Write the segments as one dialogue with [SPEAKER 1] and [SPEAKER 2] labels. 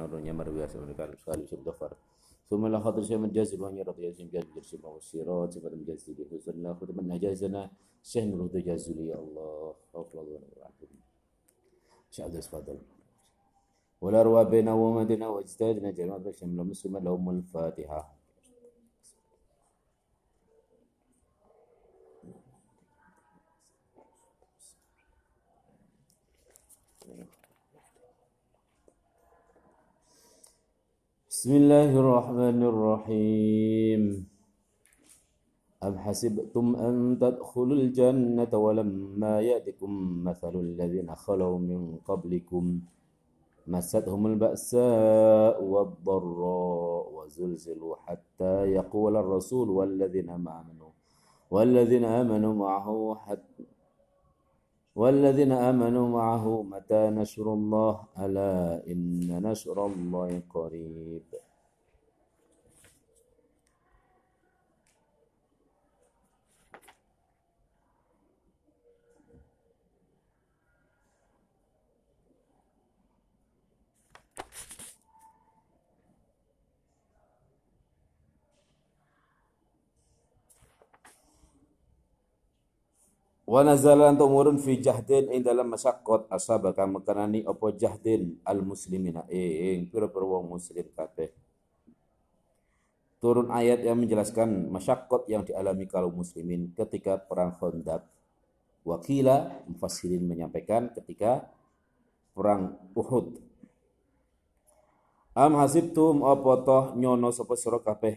[SPEAKER 1] نورنيا مروية من قال قال يشب دفر. ثم لا خاطر شيء من جاز الوانيا رضي الله عنه جاز جرش ما والسيرات سبب من جاز لي حزن لا خذ من جازنا سهن رد جاز يا الله. خوف الله ونعم شعب دس فضل ولا روا بينا ومدنا واجتهدنا جماعة شمل مسلم لهم الفاتحة. بسم الله الرحمن الرحيم. أم حسبتم أن تدخلوا الجنة ولما يأتكم مثل الذين خلوا من قبلكم مستهم البأساء والضراء وزلزلوا حتى يقول الرسول والذين آمنوا والذين آمنوا معه حتى والذين آمنوا معه متى نشر الله؟ ألا إن نشر الله قريب. Wa nazala tumurun fi jahdin ing dalam masyaqqat asabaka mekanani apa jahdin al muslimina ing pira-pira wong muslim kabeh. Turun ayat yang menjelaskan masyaqqat yang dialami kaum muslimin ketika perang Khandaq. Wakila mufassirin menyampaikan ketika perang Uhud. Am hasibtum apa toh nyono sapa sira kabeh?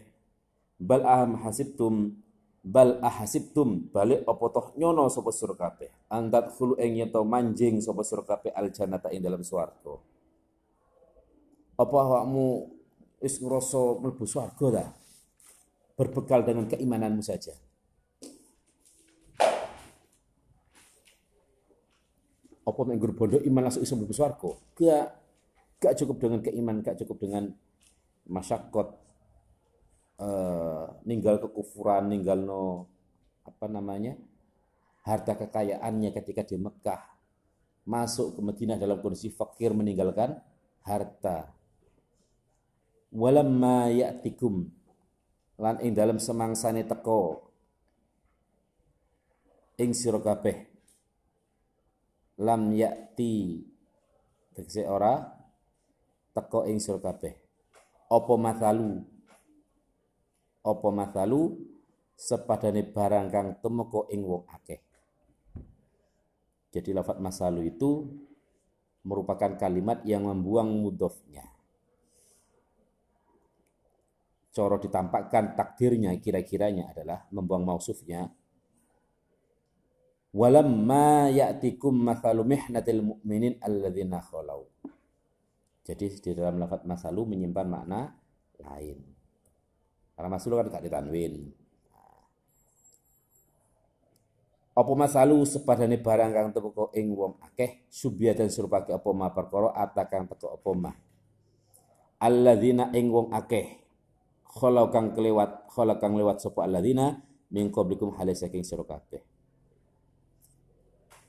[SPEAKER 1] Bal am hasibtum bal ahasibtum balik apa toh nyono sapa sira kabeh antat khulu ing yen manjing sapa sira kabeh al jannata ing dalam swarga. Apa awakmu wis ngrasa mlebu swarga ta? Berbekal dengan keimananmu saja. Apa mek bondo iman langsung iso mlebu swarga? Gak. Gak cukup dengan keiman gak cukup dengan masyakot uh, ninggal kekufuran, ninggal no apa namanya harta kekayaannya ketika di Mekah masuk ke Madinah dalam kondisi fakir meninggalkan harta. Walamma ya'tikum lan ing dalam semangsane teko ing sira kabeh lam ya'ti tegese ora teko ing sira kabeh apa mathalu apa masalu sepadane barang kang temeka ing wong akeh. Jadi lafat masalu itu merupakan kalimat yang membuang mudofnya. Coro ditampakkan takdirnya kira-kiranya adalah membuang mausufnya. Walamma ya'tikum mathalu mihnatil mu'minin alladzina khalau. Jadi di dalam lafat masalu menyimpan makna lain. Karena masul kan gak ditanwin. Apa masalu sepadane barang kang teko ing wong akeh subya dan surupake apa ma perkara atakang teko apa ma. Alladzina ing wong akeh khala kang kelewat khala kang lewat sapa alladzina min qablikum hale saking sira kabeh.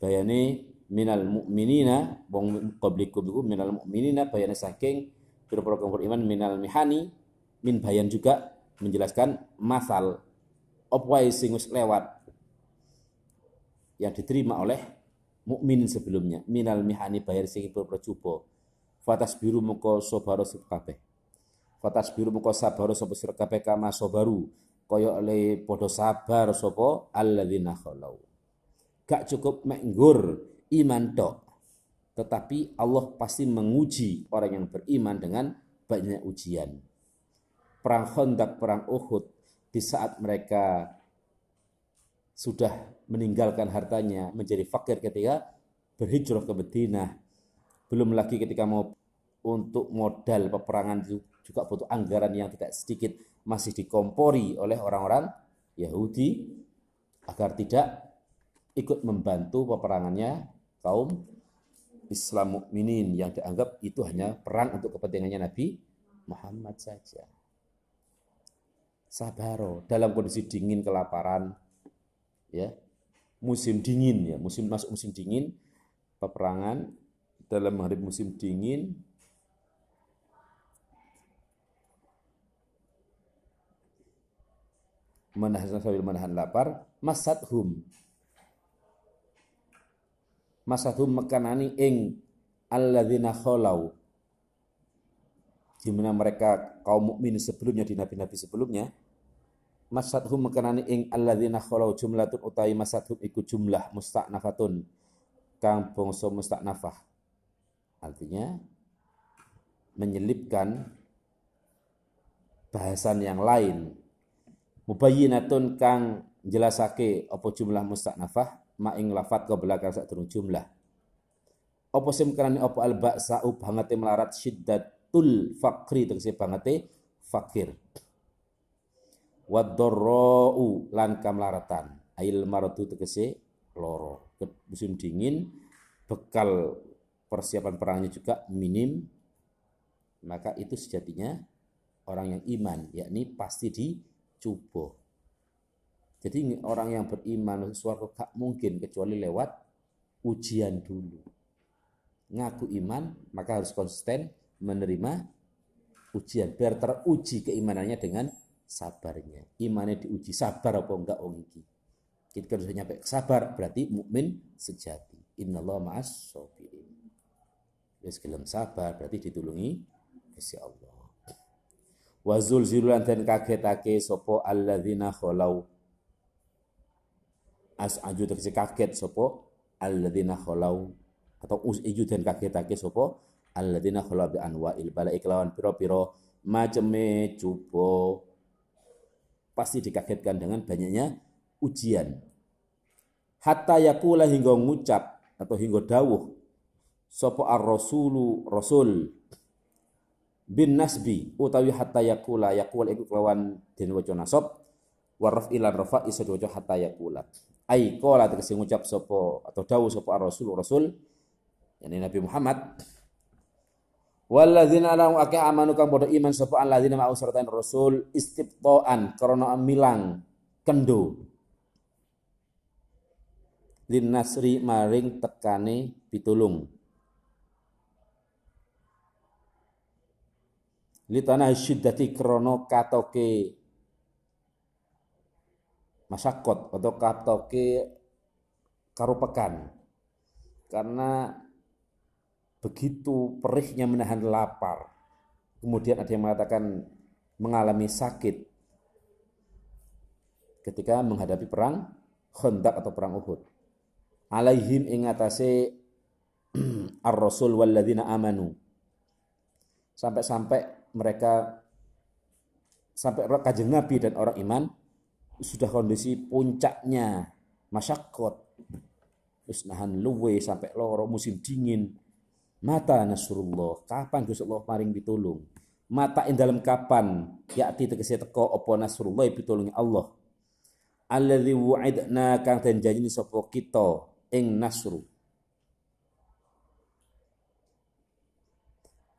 [SPEAKER 1] Bayane minal mu'minina wong qablikum iku minal mu'minina bayane saking pira-pira kang iman minal mihani min bayan juga menjelaskan masal apa sing wis lewat yang diterima oleh mukmin sebelumnya. Minal mihani bayar sing berpercuba fatas biru muka sobaro kabeh. Fatas biru muka sabaro sira kabeh kama sobaru. Kaya oleh podo sabar sapa alladzina khalau. Gak cukup menggur iman tok. Tetapi Allah pasti menguji orang yang beriman dengan banyak ujian perang Khandaq, perang Uhud, di saat mereka sudah meninggalkan hartanya menjadi fakir ketika berhijrah ke Madinah. Belum lagi ketika mau untuk modal peperangan itu juga butuh anggaran yang tidak sedikit masih dikompori oleh orang-orang Yahudi agar tidak ikut membantu peperangannya kaum Islam mukminin yang dianggap itu hanya perang untuk kepentingannya Nabi Muhammad saja sabaro. Dalam kondisi dingin kelaparan ya. Musim dingin ya. Musim masuk musim dingin peperangan. Dalam hari musim dingin menahan sambil menahan lapar masadhum masadhum mekanani ing alladzina kholau di mana mereka kaum mukmin sebelumnya di nabi-nabi sebelumnya masadhum mekanani ing alladzina khalau jumlatun utawi masadhum iku jumlah musta'nafatun. Kang bangsa musta'nafah. Artinya menyelipkan bahasan yang lain. Mubayyinatun kang jelasake apa jumlah musta'nafah ma ing lafat belakang sadurung jumlah. Apa sing karane apa al ba'sa'u bangete melarat syiddatul faqri tegese bangete fakir wadorra'u lan kamlaratan ail maradu tegese loro musim dingin bekal persiapan perangnya juga minim maka itu sejatinya orang yang iman yakni pasti di coba. Jadi orang yang beriman suatu gak mungkin kecuali lewat ujian dulu. Ngaku iman maka harus konsisten menerima ujian biar teruji keimanannya dengan sabarnya. Imannya diuji sabar apa enggak oh iki. Kita harus nyampe sabar berarti mukmin sejati. Innallaha ma'as sabirin. Wis gelem sabar berarti ditulungi Gusti Allah. Wazul zilulan dan kagetake sopo alladzina kholau. aju tegese kaget sopo alladzina kholau atau iju dan kagetake sopo alladzina kholau bi anwa'il bala iklawan piro-piro maceme cupo pasti dikagetkan dengan banyaknya ujian. Hatta yakula hingga ngucap atau hingga dawuh sopo ar-rasulu rasul bin nasbi utawi hatta yakula yakul iku kelawan den waca nasab waraf ila rafa isa waca hatta yakula ai qala tegese ngucap sapa atau dawuh sapa rasul rasul yani Nabi Muhammad Walladzina lahu akeh amanu kang padha iman sapa alladzina ma'u sartain rasul istibtaan karena milang kendo. Lin nasri maring tekane pitulung. Li tanah syiddati krono katoke masakot atau katoke karupekan karena begitu perihnya menahan lapar kemudian ada yang mengatakan mengalami sakit ketika menghadapi perang Khandaq atau perang Uhud. Alaihim ingatase ar-rasul walladzina amanu. Sampai-sampai mereka sampai kajeng Nabi dan orang iman sudah kondisi puncaknya masyakot. Terus nahan luwe sampai loro musim dingin mata nasrullah. Kapan Gusti Allah maring pitulung? Mata in dalam kapan? Yakti tegese teko apa nasrullah pitulungi Allah? Alladzi wu'idna kang den janji sapa kita ing nasru.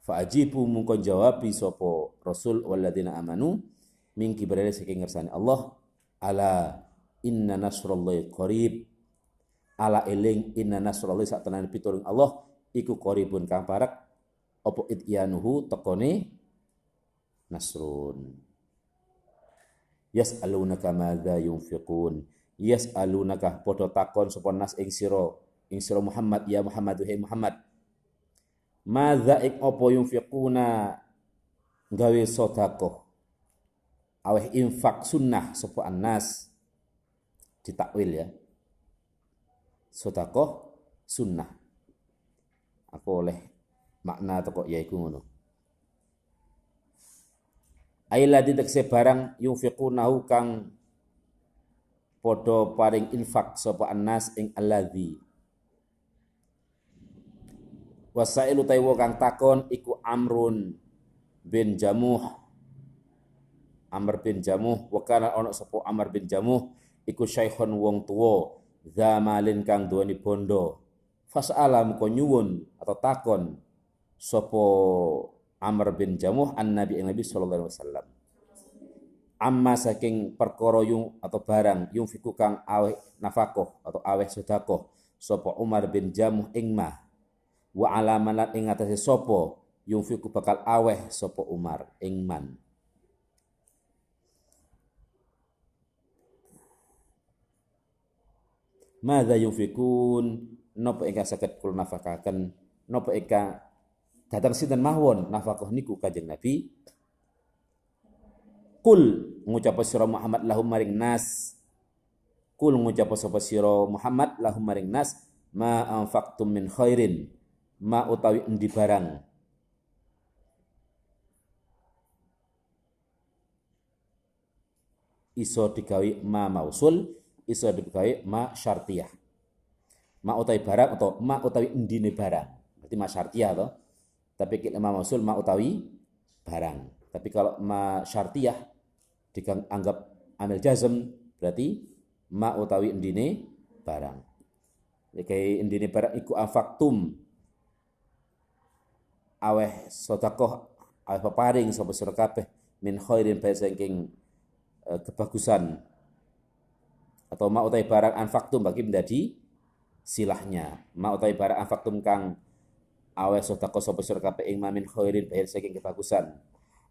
[SPEAKER 1] Fa'ajibu mungko jawabi sopo Rasul waladina amanu mingki berada saking ngersani Allah ala inna nasrullahi qarib ala eling inna nasrullahi sak pitulung Allah iku qaribun kang parak opo ityanuhu tekone nasrun yas'alunaka madza yunfiqun yas'alunaka padha takon sapa nas ing sira ing sira Muhammad ya Muhammad hai Muhammad Madza ik opo yunfiquna gawe sedekah. Aweh infak sunnah sapa annas ditakwil ya. Sedekah sunnah. Apa oleh makna teko yaiku ngono. Aila ditekse barang yunfiqunahu kang padha paring infak sapa annas ing alladzi Wasailu taiwo kang takon iku Amrun bin Jamuh. Amr bin Jamuh wakana ono sapa Amr bin Jamuh iku syaikhun wong tuwa zamalin kang duweni bondo. Fas'alam ko nyuwun atau takon sapa Amr bin Jamuh an Nabi Nabi sallallahu alaihi wasallam. Amma saking perkara yung atau barang yung fiku kang aweh nafakoh atau aweh sedekah sapa Umar bin Jamuh ing mah. Wa alamalat ing atase sapa yunfiku bakal aweh sapa Umar ing man. Madza yunfikun napa ingkang saged kula nafakaken napa ingkang datang sinten mawon nafkah niku Kanjeng Nabi? Kul ngucap sira Muhammad lahum maring nas. Kul ngucap sapa Muhammad lahum maring nas ma anfaqtum min khairin. Ma utawi endi barang? Iso digawe ma mausul iso digawe ma syartiyah ma utawi barang atau ma utawi endine barang. Berarti ma syartiyah toh. Tapi kita ma mausul ma utawi barang. Tapi kalau ma syartiyah dianggap amil jazm berarti ma utawi endine barang. Iki endine barang iku afaktum. Aweh sedekah aweh peparing sapa sira kabeh min khairin bae saking uh, kebagusan. Atau ma utawi barang anfaktum bagi menjadi silahnya. Ma utawi barang anfaktum kang aweh sedekah sapa sira kabeh ing min khairin bae saking kebagusan.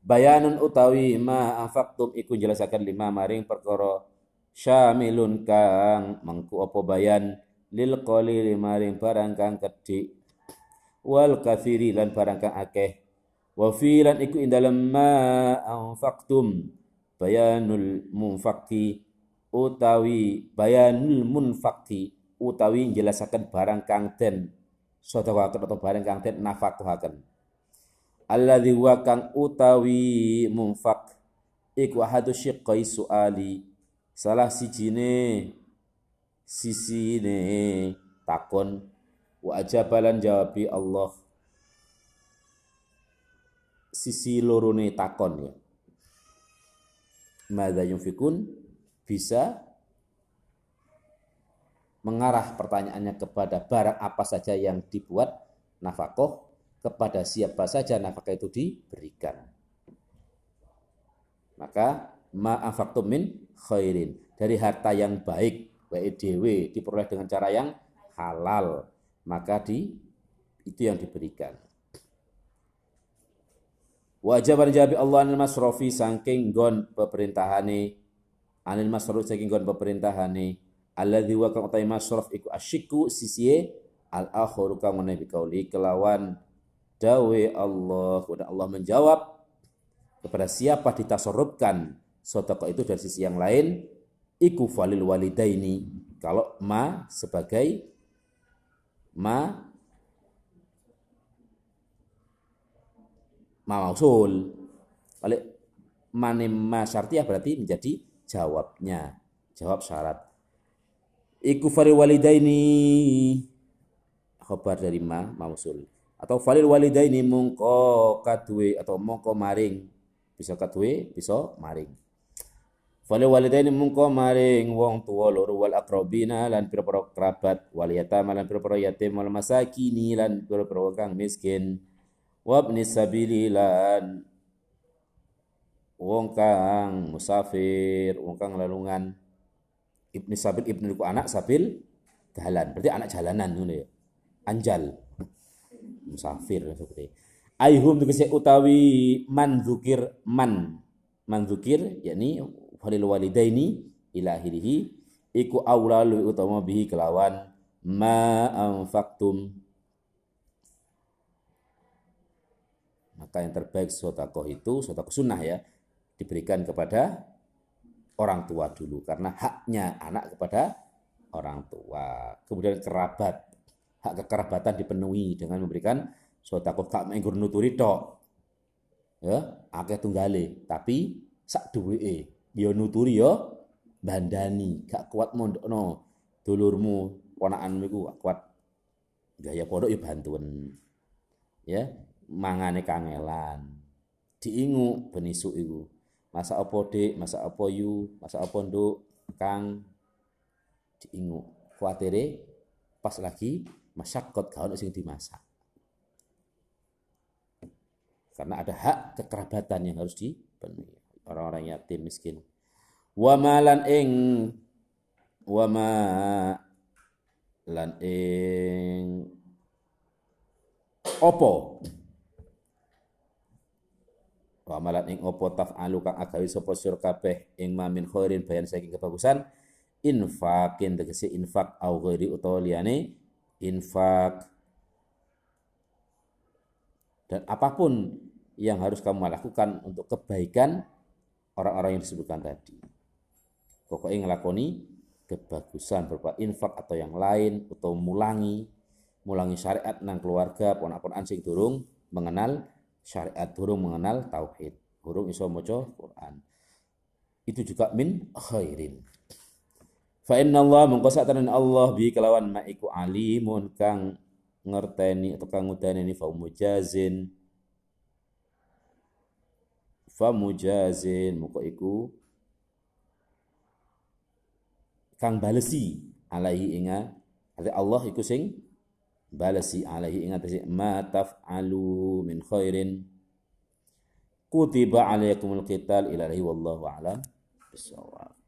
[SPEAKER 1] Bayanun utawi ma afaktum iku jelasakan lima maring perkara syamilun kang mengku apa bayan lil qalili maring barang kang kedhi wal kathiri lan barang kang akeh. Wa fi lan iku indalem ma anfaqtum bayanul munfaqi utawi bayanul munfaqi utawi jelasakan barang kang den sedekah atau barang kang den nafaqahaken alladzi wa kang utawi munfak iku ahadu syiqqai suali. Salah sijine sisine takon. Wa ajabalan jawabi Allah. Sisi lorone takon ya. Mada yunfikun bisa mengarah pertanyaannya kepada barang apa saja yang dibuat nafakoh kepada siapa saja nafkah itu diberikan. Maka ma'afaktum min khairin. Dari harta yang baik, baik diperoleh dengan cara yang halal. Maka di itu yang diberikan. Wajib jawabi Allah anil masrofi sangking gon pemerintahane anil masrof saking gon pemerintahane alladzi wa kang utai masrof iku asyiku sisiye al akhiru kang menawi kauli kelawan dawe Allah kemudian Allah menjawab kepada siapa ditasorubkan sodako itu dari sisi yang lain iku falil walidaini kalau ma sebagai ma ma mausul. Balik mane ma syartiyah berarti menjadi jawabnya jawab syarat iku falil walidaini. Khabar dari ma mausul. Atau falil walidaini mungko kadue atau mongko maring. Bisa kadue bisa maring. Falil walidaini mungko maring wong tuwa loro wal aqrabina lan pira-pira kerabat wal yatama lan pira-pira yatim wal masakini lan pira-pira kang miskin. Wa ibni sabili lan wong kang musafir wong kang lalungan ibni sabil ibni ku anak sabil dalan berarti anak jalanan ya? Anjal. Musafir seperti aihum tegese utawi man zukir man. Man zukir yakni walil walidaini ila akhirih iku aula lu utama bihi kelawan ma anfaqtum. Maka yang terbaik sotakoh itu sotakoh sunnah ya diberikan kepada orang tua dulu karena haknya anak kepada orang tua kemudian kerabat hak kekerabatan dipenuhi dengan memberikan takut kak menggur nuturi tok. Ya, akeh tunggale, tapi sak duweke yo nuturi yo bandani, gak kuat mondokno dulurmu, ponakanmu iku gak kuat gaya pondok ya bantuan. Ya, mangane kangelan. Diingu benisuk iku. Masa apa Dik, masa apa yu, masa apa Nduk, Kang diingu. Kuatire pas lagi masyakot kalau sing dimasak. Karena ada hak kekerabatan yang harus dipenuhi orang-orang yatim miskin. Wa malan ing wa ma lan ing opo wa malan ing opo taf'alu kang agawi sapa sira kabeh ing mamin khairin bayan saking kebagusan infakin tegese infak au ghairi utawa liyane infak dan apa pun yang harus kamu lakukan untuk kebaikan orang-orang yang disebutkan tadi. Pokoknya ngelakoni kebagusan berupa infak atau yang lain atau mulangi mulangi syariat nang keluarga pon-pon ansing durung mengenal syariat. Durung mengenal tauhid. Durung iso maca Quran. Itu juga min khairin. Fa inna Allah mengko Allah bi kelawan maiku alimun kang ngerteni atau kang ngudani fa mujazin. Fa mujazin muka iku kang balesi alaihi inga Allah iku sing balesi alaihi inga tasi ma taf'alu min khairin. Kutiba alaikumul qital ilahi wallahu alam bisawab